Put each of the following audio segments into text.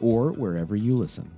or wherever you listen.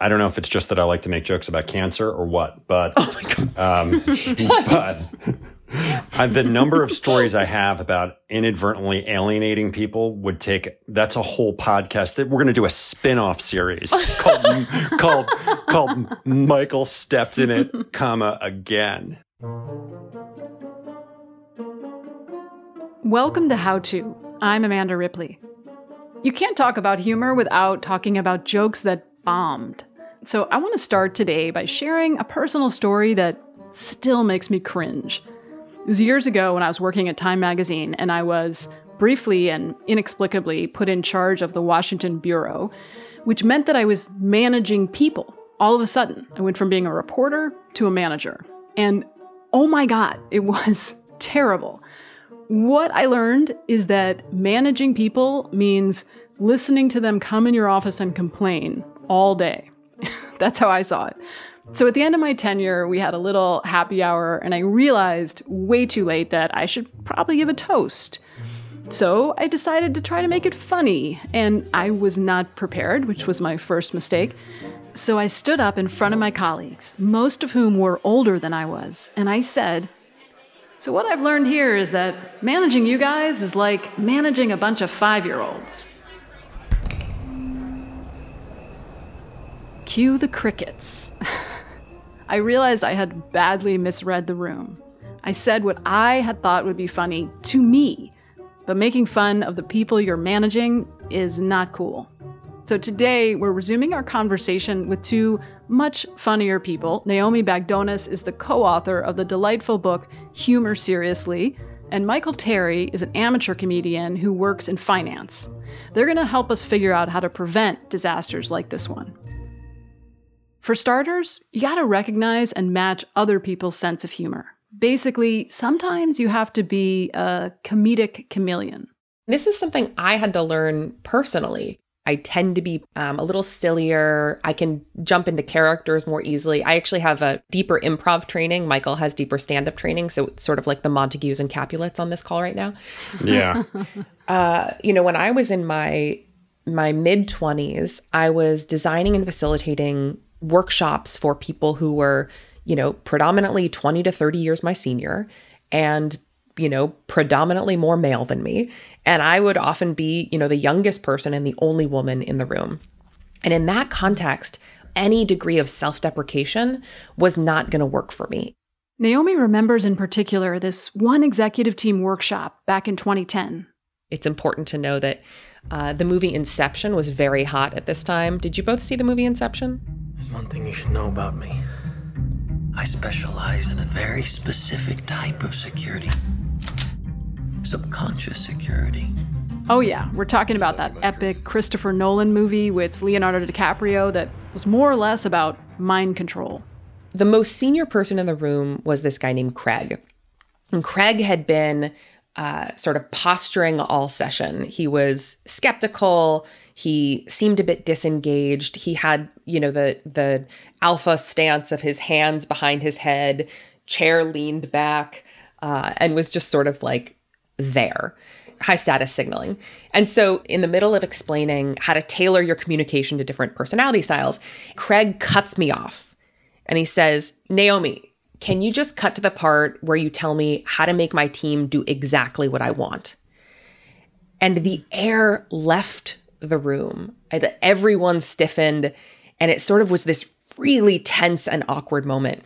I don't know if it's just that I like to make jokes about cancer or what, but Oh um, but the number of stories I have about inadvertently alienating people would take that's a whole podcast that we're going to do a spin-off series called called called Michael stepped in it comma again. Welcome to How To. I'm Amanda Ripley. You can't talk about humor without talking about jokes that bombed. So I want to start today by sharing a personal story that still makes me cringe. It was years ago when I was working at Time Magazine and I was briefly and inexplicably put in charge of the Washington Bureau, which meant that I was managing people. All of a sudden, I went from being a reporter to a manager. And oh my God, it was terrible. What I learned is that managing people means listening to them come in your office and complain all day. That's how I saw it. So at the end of my tenure, we had a little happy hour, and I realized way too late that I should probably give a toast. So I decided to try to make it funny, and I was not prepared, which was my first mistake. So I stood up in front of my colleagues, most of whom were older than I was, and I said, So what I've learned here is that managing you guys is like managing a bunch of five year olds. Cue the crickets. I realized I had badly misread the room. I said what I had thought would be funny to me, but making fun of the people you're managing is not cool. So today, we're resuming our conversation with two much funnier people. Naomi Bagdonas is the co author of the delightful book Humor Seriously, and Michael Terry is an amateur comedian who works in finance. They're going to help us figure out how to prevent disasters like this one. For starters, you gotta recognize and match other people's sense of humor. Basically, sometimes you have to be a comedic chameleon. This is something I had to learn personally. I tend to be um, a little sillier. I can jump into characters more easily. I actually have a deeper improv training. Michael has deeper stand up training. So it's sort of like the Montagues and Capulets on this call right now. Yeah. Uh, you know, when I was in my my mid 20s, I was designing and facilitating workshops for people who were, you know, predominantly 20 to 30 years my senior and, you know, predominantly more male than me. And I would often be, you know, the youngest person and the only woman in the room. And in that context, any degree of self deprecation was not going to work for me. Naomi remembers in particular this one executive team workshop back in 2010. It's important to know that uh, the movie Inception was very hot at this time. Did you both see the movie Inception? There's one thing you should know about me. I specialize in a very specific type of security subconscious security. Oh, yeah, we're talking about that epic Christopher Nolan movie with Leonardo DiCaprio that was more or less about mind control. The most senior person in the room was this guy named Craig. And Craig had been uh, sort of posturing all session. He was skeptical. He seemed a bit disengaged. He had, you know, the the alpha stance of his hands behind his head, chair leaned back, uh, and was just sort of like there, high status signaling. And so, in the middle of explaining how to tailor your communication to different personality styles, Craig cuts me off, and he says, "Naomi, can you just cut to the part where you tell me how to make my team do exactly what I want? And the air left the room. Everyone stiffened, and it sort of was this really tense and awkward moment.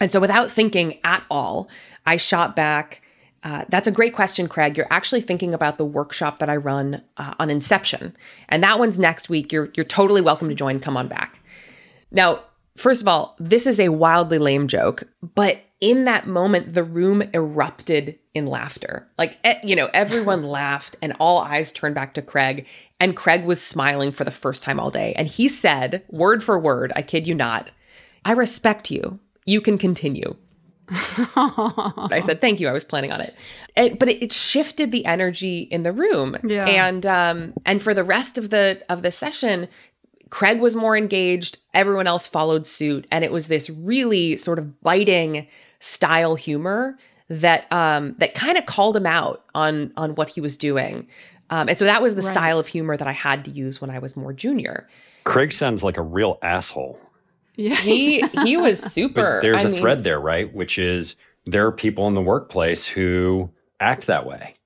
And so, without thinking at all, I shot back. Uh, that's a great question, Craig. You're actually thinking about the workshop that I run uh, on Inception, and that one's next week. You're you're totally welcome to join. Come on back. Now, first of all, this is a wildly lame joke, but in that moment, the room erupted in laughter. Like, you know, everyone laughed and all eyes turned back to Craig. And Craig was smiling for the first time all day. And he said, word for word, I kid you not, I respect you. You can continue. I said, thank you. I was planning on it. it but it, it, shifted the energy in the room. Yeah. And, um, and for the rest of the, of the session, Craig was more engaged. Everyone else followed suit. And it was this really sort of biting style humor that um, that kind of called him out on on what he was doing. Um, and so that was the right. style of humor that I had to use when I was more junior. Craig sounds like a real asshole. Yeah, he he was super. But there's I a mean, thread there, right? Which is there are people in the workplace who act that way.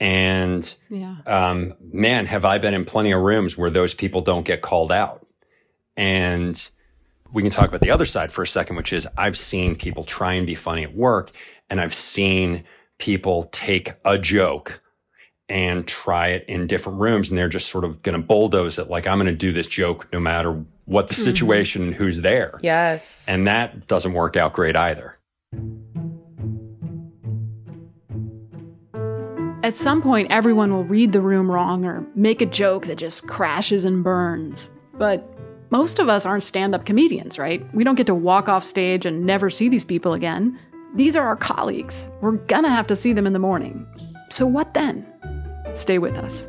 And yeah. um, man, have I been in plenty of rooms where those people don't get called out. And we can talk about the other side for a second, which is I've seen people try and be funny at work, and I've seen people take a joke and try it in different rooms, and they're just sort of going to bulldoze it. Like, I'm going to do this joke no matter what the mm-hmm. situation and who's there. Yes. And that doesn't work out great either. At some point, everyone will read the room wrong or make a joke that just crashes and burns. But most of us aren't stand up comedians, right? We don't get to walk off stage and never see these people again. These are our colleagues. We're gonna have to see them in the morning. So, what then? Stay with us.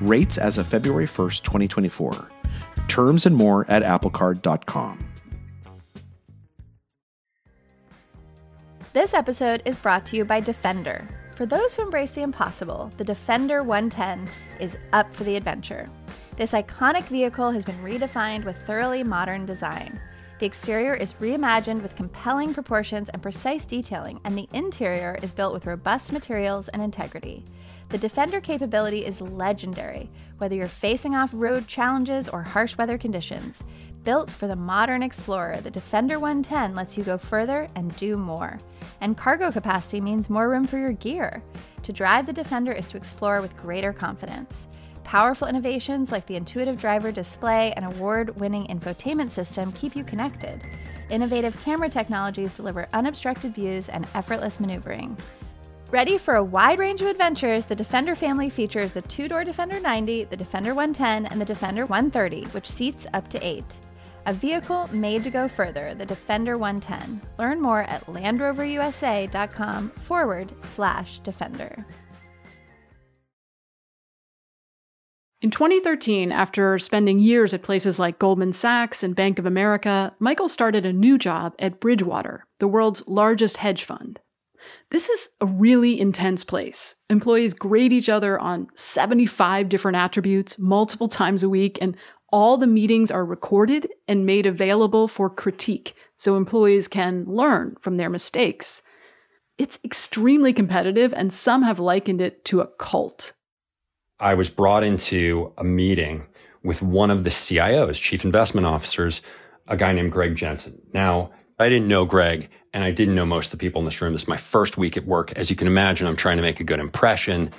Rates as of February 1st, 2024. Terms and more at applecard.com. This episode is brought to you by Defender. For those who embrace the impossible, the Defender 110 is up for the adventure. This iconic vehicle has been redefined with thoroughly modern design. The exterior is reimagined with compelling proportions and precise detailing, and the interior is built with robust materials and integrity. The Defender capability is legendary, whether you're facing off road challenges or harsh weather conditions. Built for the modern explorer, the Defender 110 lets you go further and do more. And cargo capacity means more room for your gear. To drive the Defender is to explore with greater confidence. Powerful innovations like the intuitive driver display and award winning infotainment system keep you connected. Innovative camera technologies deliver unobstructed views and effortless maneuvering. Ready for a wide range of adventures, the Defender family features the two door Defender 90, the Defender 110, and the Defender 130, which seats up to eight. A vehicle made to go further, the Defender 110. Learn more at LandRoverUSA.com forward slash Defender. In 2013, after spending years at places like Goldman Sachs and Bank of America, Michael started a new job at Bridgewater, the world's largest hedge fund. This is a really intense place. Employees grade each other on 75 different attributes multiple times a week, and all the meetings are recorded and made available for critique so employees can learn from their mistakes. It's extremely competitive, and some have likened it to a cult. I was brought into a meeting with one of the CIOs, chief investment officers, a guy named Greg Jensen. Now, I didn't know Greg and I didn't know most of the people in this room. This is my first week at work. As you can imagine, I'm trying to make a good impression.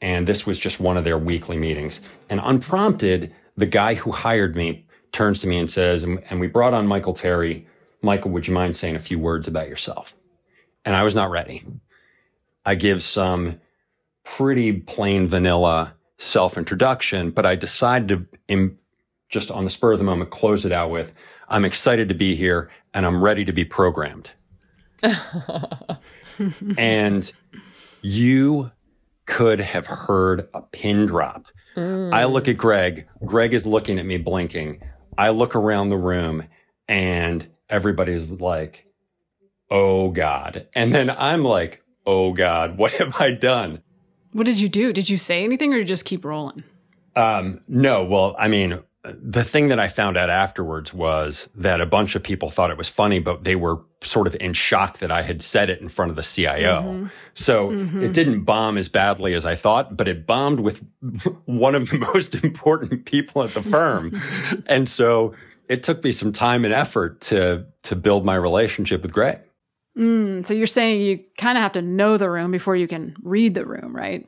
And this was just one of their weekly meetings. And unprompted, the guy who hired me turns to me and says, and we brought on Michael Terry. Michael, would you mind saying a few words about yourself? And I was not ready. I give some pretty plain vanilla self introduction, but I decided to, just on the spur of the moment, close it out with, I'm excited to be here and I'm ready to be programmed. and you could have heard a pin drop. I look at Greg. Greg is looking at me blinking. I look around the room and everybody's like, oh God. And then I'm like, oh God, what have I done? What did you do? Did you say anything or you just keep rolling? Um, no, well, I mean, the thing that I found out afterwards was that a bunch of people thought it was funny, but they were sort of in shock that I had said it in front of the CIO. Mm-hmm. So it didn't bomb as badly as I thought, but it bombed with one of the most important people at the firm. and so it took me some time and effort to, to build my relationship with Greg. Mm, so you're saying you kind of have to know the room before you can read the room, right?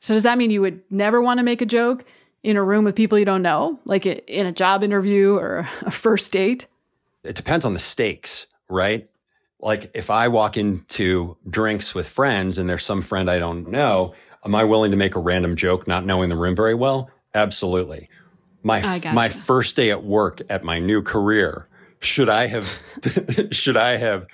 So does that mean you would never want to make a joke in a room with people you don't know, like in a job interview or a first date? it depends on the stakes, right? Like if I walk into drinks with friends and there's some friend I don't know, am I willing to make a random joke not knowing the room very well? Absolutely. My gotcha. my first day at work at my new career, should I have should I have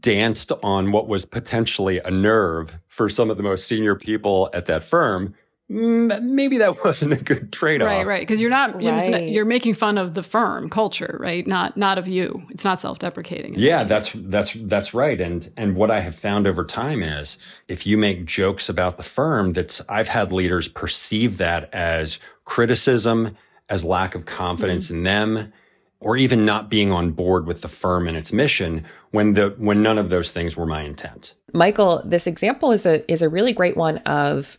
danced on what was potentially a nerve for some of the most senior people at that firm? Mm, Maybe that wasn't a good trade-off. Right, right. Because you're not, you know, it's not- Right. you're making fun of the firm culture, right? Not not of you. It's not self-deprecating. Yeah, that's that's that's right. And and what I have found over time is if you make jokes about the firm, that's I've had leaders perceive that as criticism, as lack of confidence in them, or even not being on board with the firm and its mission when the when none of those things were my intent. Michael, this example is a is a really great one of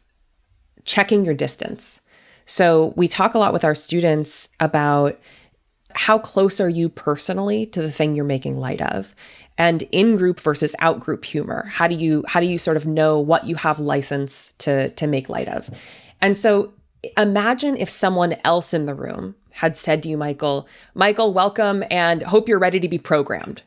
checking your distance. So we talk a lot with our students about how close are you personally to the thing you're making light of? And in group versus out group humor. How do you how do you sort of know what you have license to to make light of? And so imagine if someone else in the room had said to you michael michael welcome and hope you're ready to be programmed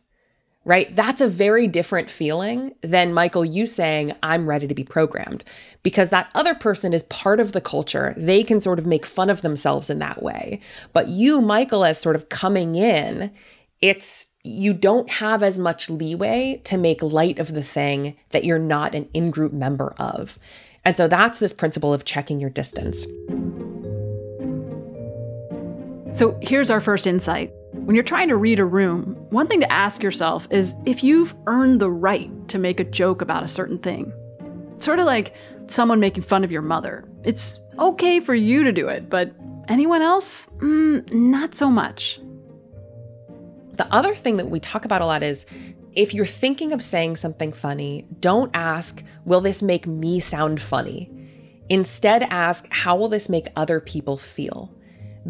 right? That's a very different feeling than Michael, you saying, I'm ready to be programmed, because that other person is part of the culture. They can sort of make fun of themselves in that way. But you, Michael, as sort of coming in, it's you don't have as much leeway to make light of the thing that you're not an in group member of. And so that's this principle of checking your distance. So here's our first insight. When you're trying to read a room, one thing to ask yourself is if you've earned the right to make a joke about a certain thing. Sort of like someone making fun of your mother. It's okay for you to do it, but anyone else? Mm, not so much. The other thing that we talk about a lot is if you're thinking of saying something funny, don't ask, will this make me sound funny? Instead, ask, how will this make other people feel?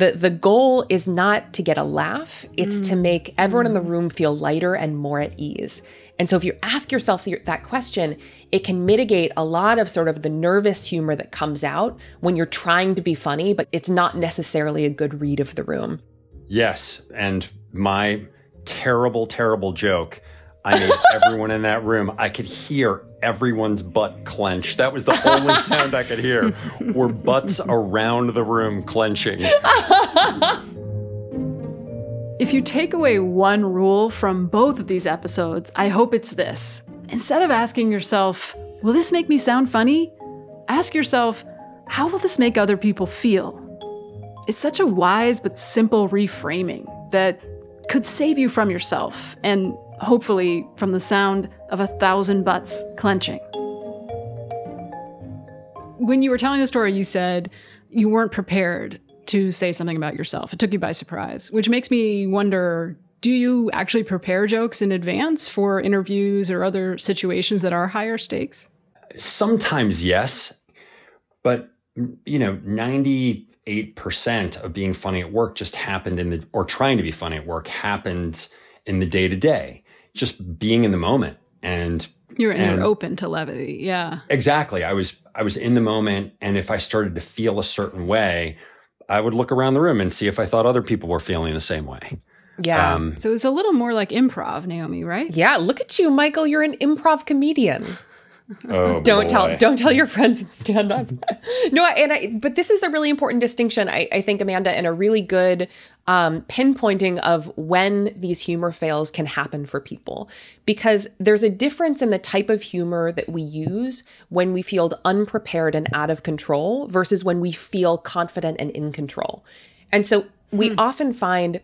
The, the goal is not to get a laugh, it's to mm. make everyone in the mm. room feel lighter and more at ease. And so, if you ask yourself that question, it can mitigate a lot of sort of the nervous humor that comes out when you're trying to be funny, but it's not necessarily a good read of the room. Yes, and my terrible, terrible joke. I made everyone in that room. I could hear everyone's butt clench. That was the only sound I could hear. Were butts around the room clenching. If you take away one rule from both of these episodes, I hope it's this. Instead of asking yourself, will this make me sound funny? Ask yourself, how will this make other people feel? It's such a wise but simple reframing that could save you from yourself and hopefully from the sound of a thousand butts clenching. When you were telling the story, you said you weren't prepared to say something about yourself. It took you by surprise, which makes me wonder do you actually prepare jokes in advance for interviews or other situations that are higher stakes? Sometimes yes, but you know, 98% of being funny at work just happened in the or trying to be funny at work happened in the day to day. Just being in the moment and You're, and And- you're open to levity. Yeah. Exactly. I was I was in the moment and if I started to feel a certain way, I would look around the room and see if I thought other people were feeling the same way. Yeah. Um, So it's a little more like improv, Naomi, right? Yeah, look at you, Michael. You're an improv comedian. Oh, don't boy. tell don't tell your friends and stand up. No and i but this is a really important distinction i, I think amanda and a really good um, pinpointing of when these humor fails can happen for people. Because there's a difference in the type of humor that we use when we feel unprepared and out of control versus when we feel confident and in control. And so we often find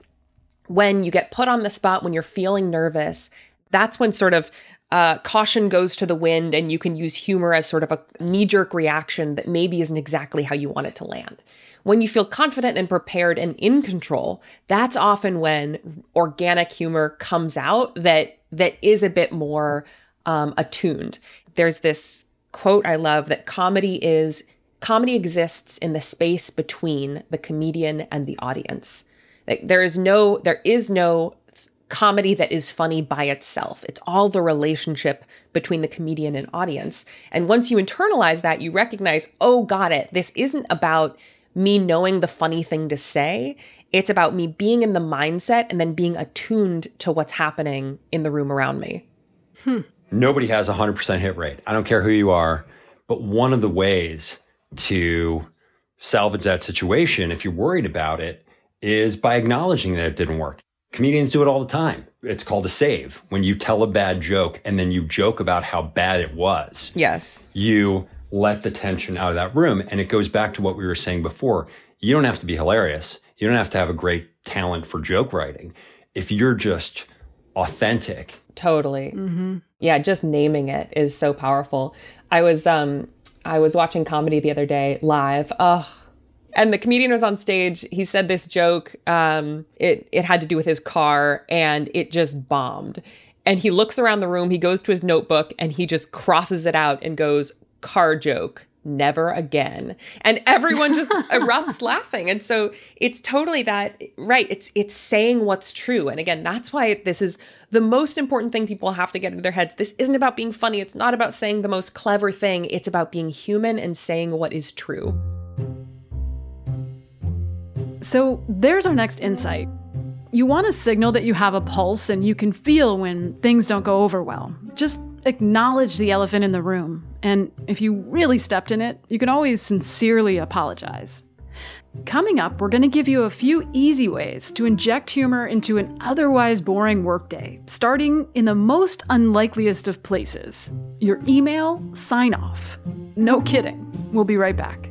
when you get put on the spot when you're feeling nervous that's when sort of uh, caution goes to the wind and you can use humor as sort of a knee-jerk reaction that maybe isn't exactly how you want it to land. When you feel confident and prepared and in control that's often when organic humor comes out that that is a bit more um, attuned. There's this quote i love that comedy is comedy exists in the space between the comedian and the audience. Like there is no there is no comedy that is funny by itself. It's all the relationship between the comedian and audience. And once you internalize that, you recognize, "Oh, got it. This isn't about me knowing the funny thing to say. It's about me being in the mindset and then being attuned to what's happening in the room around me." Hmm. Nobody has a 100% hit rate. I don't care who you are. But one of the ways to salvage that situation, if you're worried about it, is by acknowledging that it didn't work. Comedians do it all the time. It's called a save. When you tell a bad joke and then you joke about how bad it was, Yes. you let the tension out of that room. And it goes back to what we were saying before. You don't have to be hilarious. You don't have to have a great talent for joke writing. If you're just authentic, Totally. Yeah, just naming it is so powerful. I was um I was watching comedy the other day live. Oh, and the comedian was on stage. He said this joke. Um, it it had to do with his car, and it just bombed. And he looks around the room. He goes to his notebook and he just crosses it out and goes, "Car joke." Never again. And everyone just erupts laughing. And so it's totally that right. It's it's saying what's true. And again, that's why this is the most important thing people have to get into their heads. This isn't about being funny. It's not about saying the most clever thing. It's about being human and saying what is true. So there's our next insight. You want to signal that you have a pulse and you can feel when things don't go over well. Just acknowledge the elephant in the room. And if you really stepped in it, you can always sincerely apologize. Coming up, we're going to give you a few easy ways to inject humor into an otherwise boring workday, starting in the most unlikeliest of places your email sign off. No kidding. We'll be right back.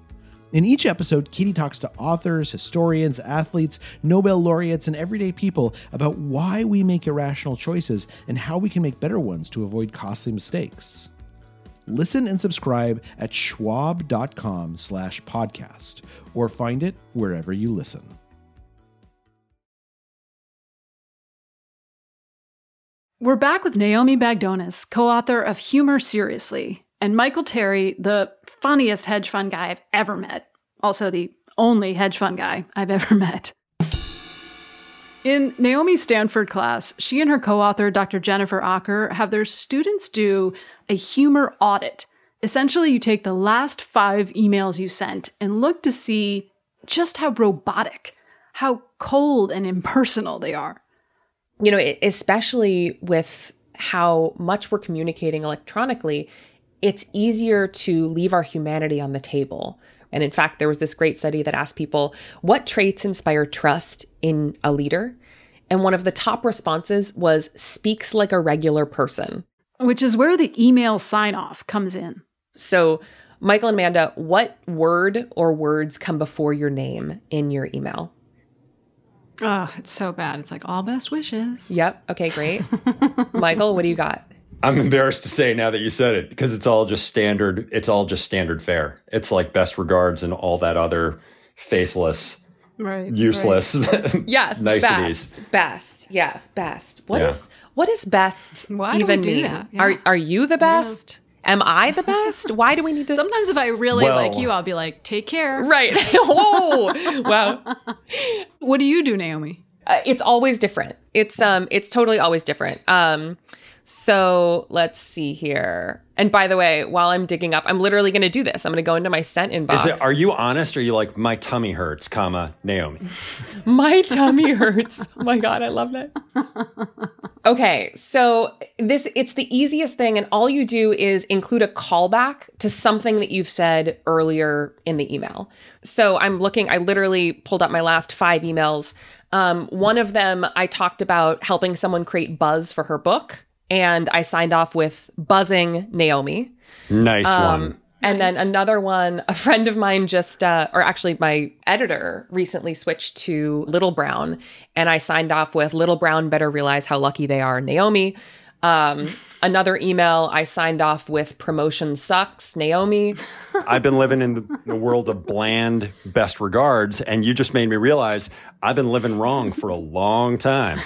In each episode, Katie talks to authors, historians, athletes, Nobel laureates, and everyday people about why we make irrational choices and how we can make better ones to avoid costly mistakes. Listen and subscribe at schwab.com slash podcast or find it wherever you listen. We're back with Naomi Bagdonas, co author of Humor Seriously, and Michael Terry, the funniest hedge fund guy I've ever met. Also, the only hedge fund guy I've ever met. In Naomi's Stanford class, she and her co author, Dr. Jennifer Aaker, have their students do a humor audit. Essentially, you take the last five emails you sent and look to see just how robotic, how cold and impersonal they are. You know, especially with how much we're communicating electronically, it's easier to leave our humanity on the table. And in fact, there was this great study that asked people what traits inspire trust in a leader. And one of the top responses was speaks like a regular person. Which is where the email sign off comes in. So, Michael and Amanda, what word or words come before your name in your email? Oh, it's so bad. It's like all best wishes. Yep. Okay, great. Michael, what do you got? I'm embarrassed to say now that you said it because it's all just standard. It's all just standard fare. It's like best regards and all that other faceless, Right. useless Yes, niceties. best, best, yes, best. What Yeah. is what is best Why do we do mean? that? Yeah. Are are you the best? Am I the best? Why do we need to? Sometimes if I really Well- like you, I'll be like, take care. right. oh, wow. What do you do, Naomi? Uh, it's always different. It's um, it's totally always different. Um, so let's see here. And by the way, while I'm digging up, I'm literally going to do this. I'm going to go into my sent inbox. Is it? Are you honest? Or are you like my tummy hurts, comma Naomi? My tummy hurts. Oh my god, I love that. Okay, so this it's the easiest thing and all you do is include a callback to something that you've said earlier in the email. So I'm looking I literally pulled up my last 5 emails. Um, one of them I talked about helping someone create buzz for her book and I signed off with buzzing Naomi. Nice Um, one. And then another one, a friend of mine just, uh, or actually my editor recently switched to Little Brown, and I signed off with Little Brown better realize how lucky they are, Naomi. Um, another email, I signed off with promotion sucks, Naomi. I've been living in the, the world of bland best regards, and you just made me realize I've been living wrong for a long time.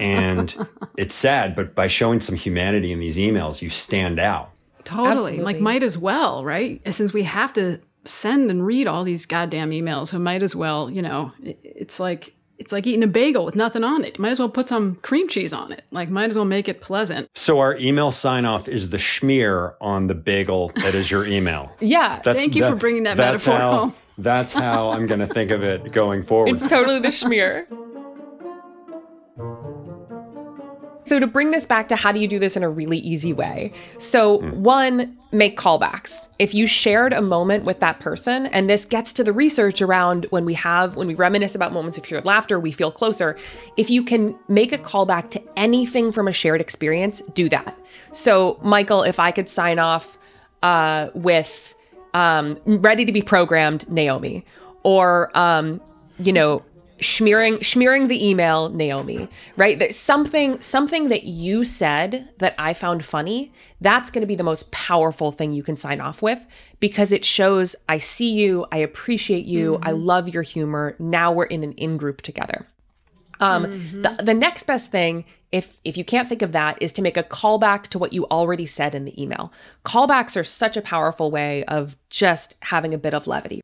And it's sad, but by showing some humanity in these emails, you stand out. Totally. Like, might as well, right? Since we have to send and read all these goddamn emails, so might as well, you know, it- it's like it's like eating a bagel with nothing on it. You might as well put some cream cheese on it. Like, might as well make it pleasant. So our email sign off is the schmear on the bagel that is your email. Yeah, Thank you for bringing that metaphor how, home. That's how I'm going to think of it going forward. it's totally the schmear. So to bring this back to how do you do this in a really easy way? So one, make callbacks. If you shared a moment with that person, and this gets to the research around when we have when we reminisce about moments of shared laughter, we feel closer. If you can make a callback to anything from a shared experience, do that. So Michael, if I could sign off uh, with um, ready to be programmed, Naomi, or um, you know, smearing smearing the email, Naomi. Right? There's something something that you said that I found funny. That's going to be the most powerful thing you can sign off with because it shows I see you, I appreciate you, I love your humor. Now we're in an in group together. Um, the, the next best thing, if if you can't think of that, is to make a callback to what you already said in the email. Callbacks are such a powerful way of just having a bit of levity.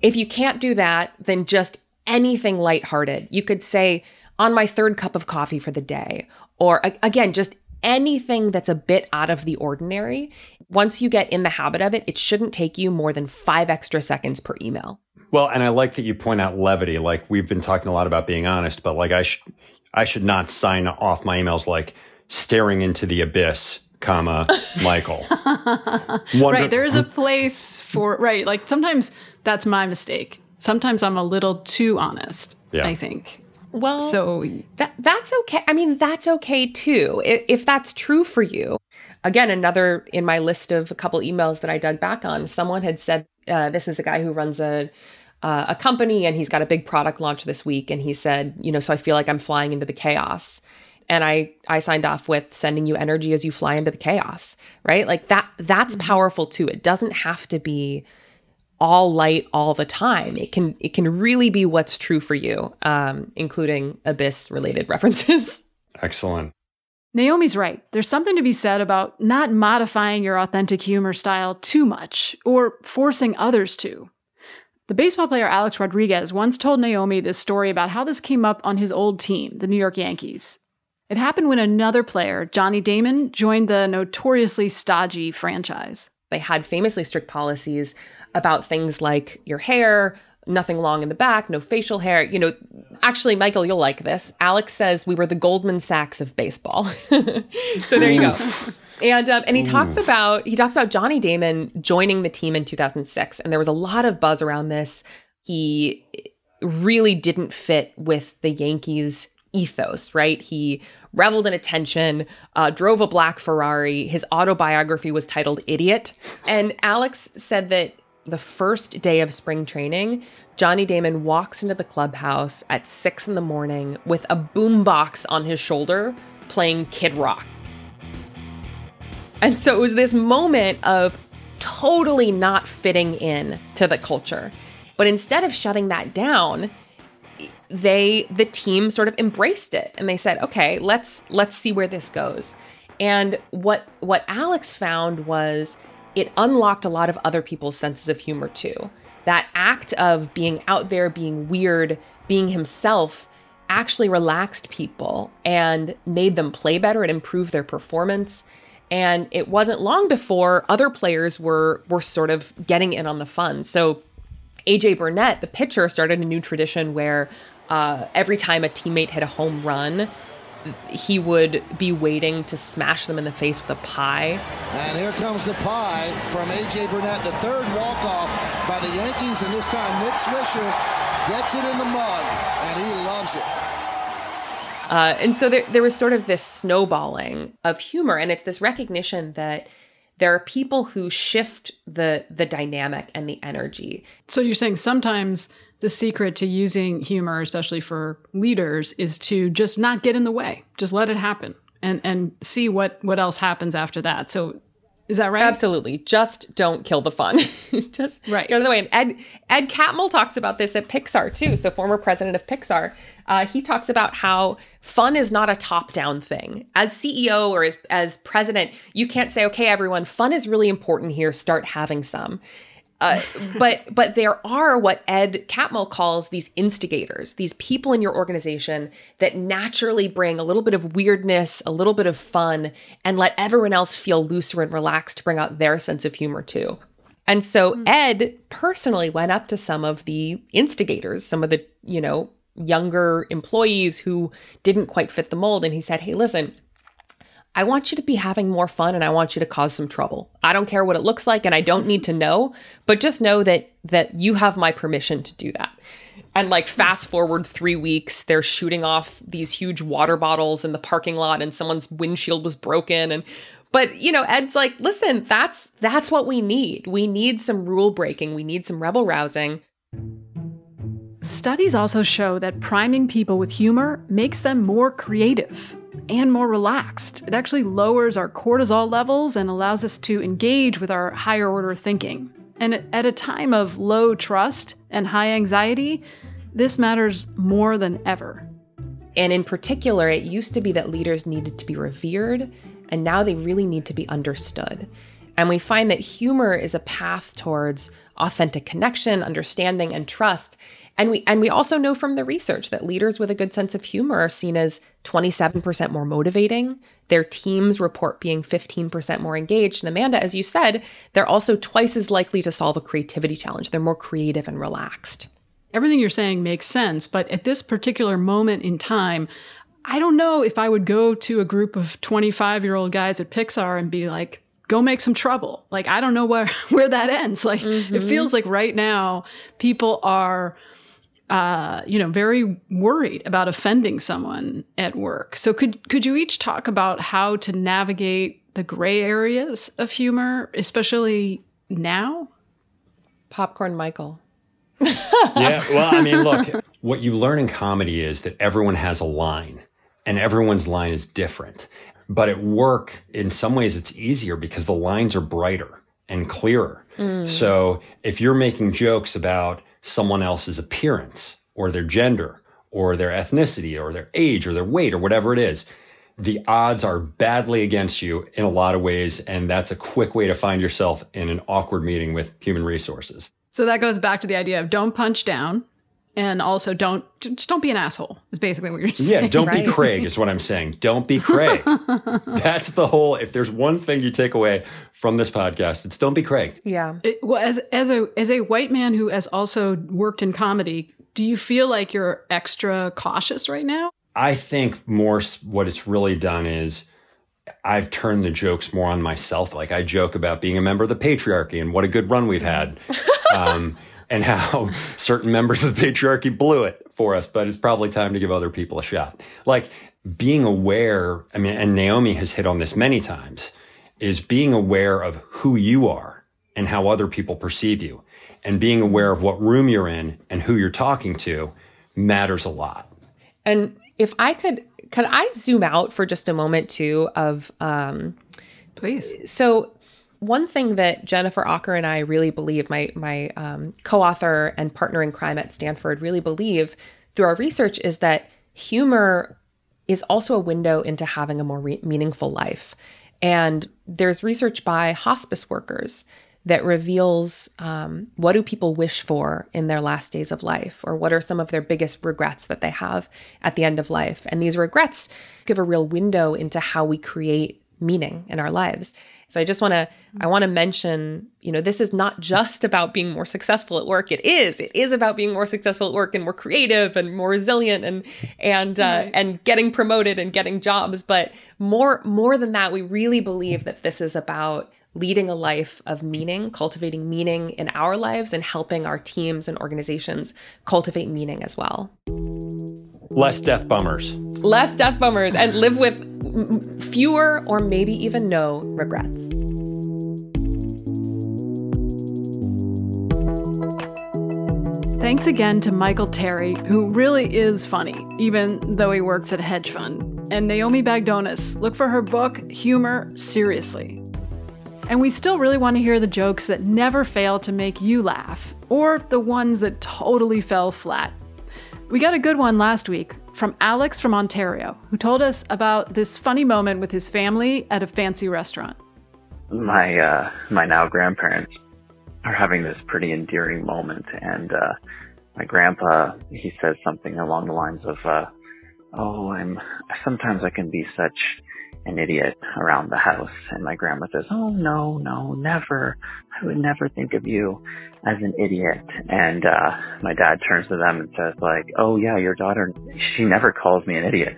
If you can't do that, then just anything lighthearted. You could say, on my third cup of coffee for the day, or again, just anything that's a bit out of the ordinary. Once you get in the habit of it, it shouldn't take you more than five extra seconds per email. Well, and I like that you point out levity. Like we've been talking a lot about being honest, but like I should, I should not sign off my emails like staring into the abyss, comma Michael. Wonder- Right. There is a place for, right. Like, sometimes that's my mistake. Sometimes I'm a little too honest, Yeah. I think. Well, So, That that's okay. I mean, that's okay too. If, if that's true for you. Again, another in my list of a couple emails that I dug back on, someone had said, uh, "This is a guy who runs a uh, a company, and he's got a big product launch this week." And he said, "You know, so I feel like I'm flying into the chaos." And I I signed off with sending you energy as you fly into the chaos, right? Like that. That's powerful too. It doesn't have to be all light all the time. It can it can really be what's true for you, um, including abyss related references. Excellent. Naomi's right. There's something to be said about not modifying your authentic humor style too much or forcing others to. The baseball player Alex Rodriguez once told Naomi this story about how this came up on his old team, the New York Yankees. It happened when another player, Johnny Damon, joined the notoriously stodgy franchise. They had famously strict policies about things like your hair, nothing long in the back, no facial hair. You know, actually, Michael, you'll like this. Alex says we were the Goldman Sachs of baseball. so there you go. And um, and he talks about he talks about Johnny Damon joining the team in 2006, and there was a lot of buzz around this. He really didn't fit with the Yankees ethos, right? He reveled in attention, uh, drove a black Ferrari. His autobiography was titled Idiot. And Alex said that the first day of spring training, Johnny Damon walks into the clubhouse at six in the morning with a boombox on his shoulder playing Kid Rock. And so it was this moment of totally not fitting in to the culture. But instead of shutting that down, they the team sort of embraced it and they said, "Okay, let's let's see where this goes." And what what Alex found was it unlocked a lot of other people's senses of humor too. That act of being out there, being weird, being himself actually relaxed people and made them play better. and improve their performance. And it wasn't long before other players were were sort of getting in on the fun. So AJ Burnett, the pitcher, started a new tradition where uh, every time a teammate hit a home run, he would be waiting to smash them in the face with a pie. And here comes the pie from A.J. Burnett, the third walk-off by the Yankees, and this time Nick Swisher gets it in the mug, and he loves it. Uh, and so there, there was sort of this snowballing of humor, and it's this recognition that there are people who shift the the dynamic and the energy. So you're saying sometimes the secret to using humor, especially for leaders, is to just not get in the way. Just let it happen and and see what what else happens after that. So is that right? Absolutely. Just don't kill the fun. Just right. get out of the way. And Ed Ed Catmull talks about this at Pixar too. So former president of Pixar, uh, he talks about how fun is not a top down thing. As CEO or as as president, you can't say, okay, everyone, fun is really important here. Start having some. Uh, but but there are what Ed Catmull calls these instigators, these people in your organization that naturally bring a little bit of weirdness, a little bit of fun, and let everyone else feel looser and relaxed to bring out their sense of humor too. And so mm. Ed personally went up to some of the instigators, some of the, you know, younger employees who didn't quite fit the mold. And he said, Hey, listen, I want you to be having more fun and I want you to cause some trouble. I don't care what it looks like and I don't need to know, but just know that that you have my permission to do that. And like fast forward 3 weeks, they're shooting off these huge water bottles in the parking lot and someone's windshield was broken and but you know, Ed's like, "Listen, that's that's what we need. We need some rule breaking. We need some rebel rousing." Studies also show that priming people with humor makes them more creative and more relaxed. It actually lowers our cortisol levels and allows us to engage with our higher order thinking. And at a time of low trust and high anxiety, this matters more than ever. And in particular, it used to be that leaders needed to be revered, and now they really need to be understood. And we find that humor is a path towards authentic connection, understanding, and trust. And we and we also know from the research that leaders with a good sense of humor are seen as 27% more motivating. Their teams report being 15% more engaged. And Amanda, as you said, they're also twice as likely to solve a creativity challenge. They're more creative and relaxed. Everything you're saying makes sense, but at this particular moment in time, I don't know if I would go to a group of 25 year old guys at Pixar and be like, go make some trouble. Like, I don't know where, where that ends. Like, mm-hmm. it feels like right now people are uh, you know, very worried about offending someone at work. So could could you each talk about how to navigate the gray areas of humor, especially now? Popcorn Michael. yeah, well, I mean, look, what you learn in comedy is that everyone has a line and everyone's line is different. But at work, in some ways, it's easier because the lines are brighter and clearer. Mm. So if you're making jokes about someone else's appearance or their gender or their ethnicity or their age or their weight or whatever it is, the odds are badly against you in a lot of ways. And that's a quick way to find yourself in an awkward meeting with human resources. So that goes back to the idea of don't punch down and also don't just don't be an asshole is basically what you're saying yeah don't right? be craig is what i'm saying don't be craig that's the whole if there's one thing you take away from this podcast it's don't be craig yeah it, well as as a as a white man who has also worked in comedy do you feel like you're extra cautious right now i think more what it's really done is I've turned the jokes more on myself. Like I joke about being a member of the patriarchy and what a good run we've had. Um, and how certain members of the patriarchy blew it for us, but it's probably time to give other people a shot. Like being aware, I mean, and Naomi has hit on this many times, is being aware of who you are and how other people perceive you. And being aware of what room you're in and who you're talking to matters a lot. And if I could, could I zoom out for just a moment too of, um, Please. So, one thing that Jennifer Aaker and I really believe, my my um, co-author and partner in crime at Stanford, really believe through our research is that humor is also a window into having a more re- meaningful life. And there's research by hospice workers that reveals um, what do people wish for in their last days of life or what are some of their biggest regrets that they have at the end of life and these regrets give a real window into how we create meaning in our lives so i just want to i want to mention you know this is not just about being more successful at work. It is. It is about being more successful at work and more creative and more resilient and and uh, and getting promoted and getting jobs. But more more than that we really believe that this is about leading a life of meaning, cultivating meaning in our lives, and helping our teams and organizations cultivate meaning as well. Less death bummers. Less death bummers and live with fewer or maybe even no regrets. Thanks again to Michael Terry, who really is funny, even though he works at a hedge fund, and Naomi Bagdonas. Look for her book, Humor Seriously. And we still really want to hear the jokes that never fail to make you laugh, or the ones that totally fell flat. We got a good one last week from Alex from Ontario, who told us about this funny moment with his family at a fancy restaurant. My uh, my now grandparents are having this pretty endearing moment, and uh, my grandpa he says something along the lines of, uh, "Oh, I'm sometimes I can be such an idiot around the house. And my grandma says, Oh, no, no, never. I would never think of you as an idiot. And, uh, my dad turns to them and says like, Oh yeah, your daughter, she never calls me an idiot.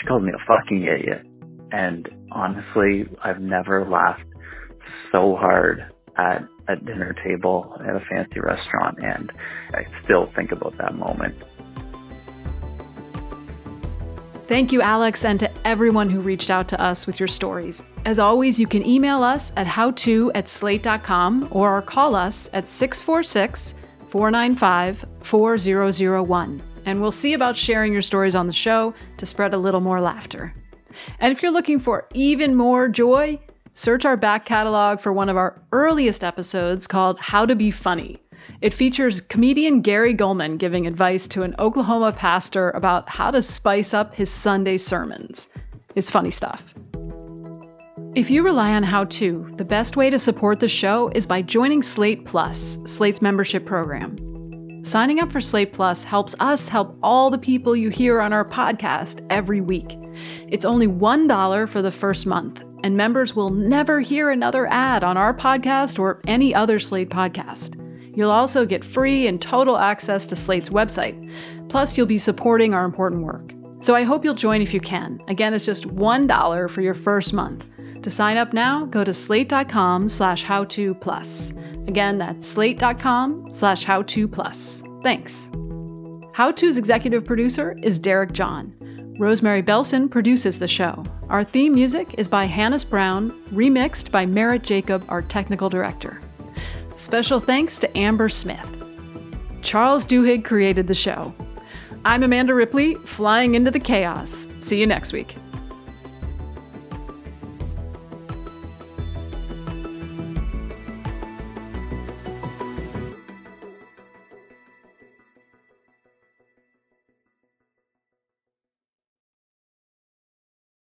She calls me a fucking idiot. And honestly, I've never laughed so hard at a dinner table at a fancy restaurant. And I still think about that moment. Thank you, Alex, and to everyone who reached out to us with your stories. As always, you can email us at howto at slate.com or call us at 646 495 4001. And we'll see about sharing your stories on the show to spread a little more laughter. And if you're looking for even more joy, search our back catalog for one of our earliest episodes called How to Be Funny. It features comedian Gary Gulman giving advice to an Oklahoma pastor about how to spice up his Sunday sermons. It's funny stuff. If you rely on How To, the best way to support the show is by joining Slate Plus, Slate's membership program. Signing up for Slate Plus helps us help all the people you hear on our podcast every week. It's only $1 for the first month, and members will never hear another ad on our podcast or any other Slate podcast. You'll also get free and total access to Slate's website. Plus, you'll be supporting our important work. So I hope you'll join if you can. Again, it's just $1 for your first month. To sign up now, go to slate.com slash howto plus. Again, that's slate.com slash howto plus. Thanks. How To's executive producer is Derek John. Rosemary Belson produces the show. Our theme music is by Hannes Brown, remixed by Merritt Jacob, our technical director. Special thanks to Amber Smith. Charles Duhigg created the show. I'm Amanda Ripley, flying into the chaos. See you next week.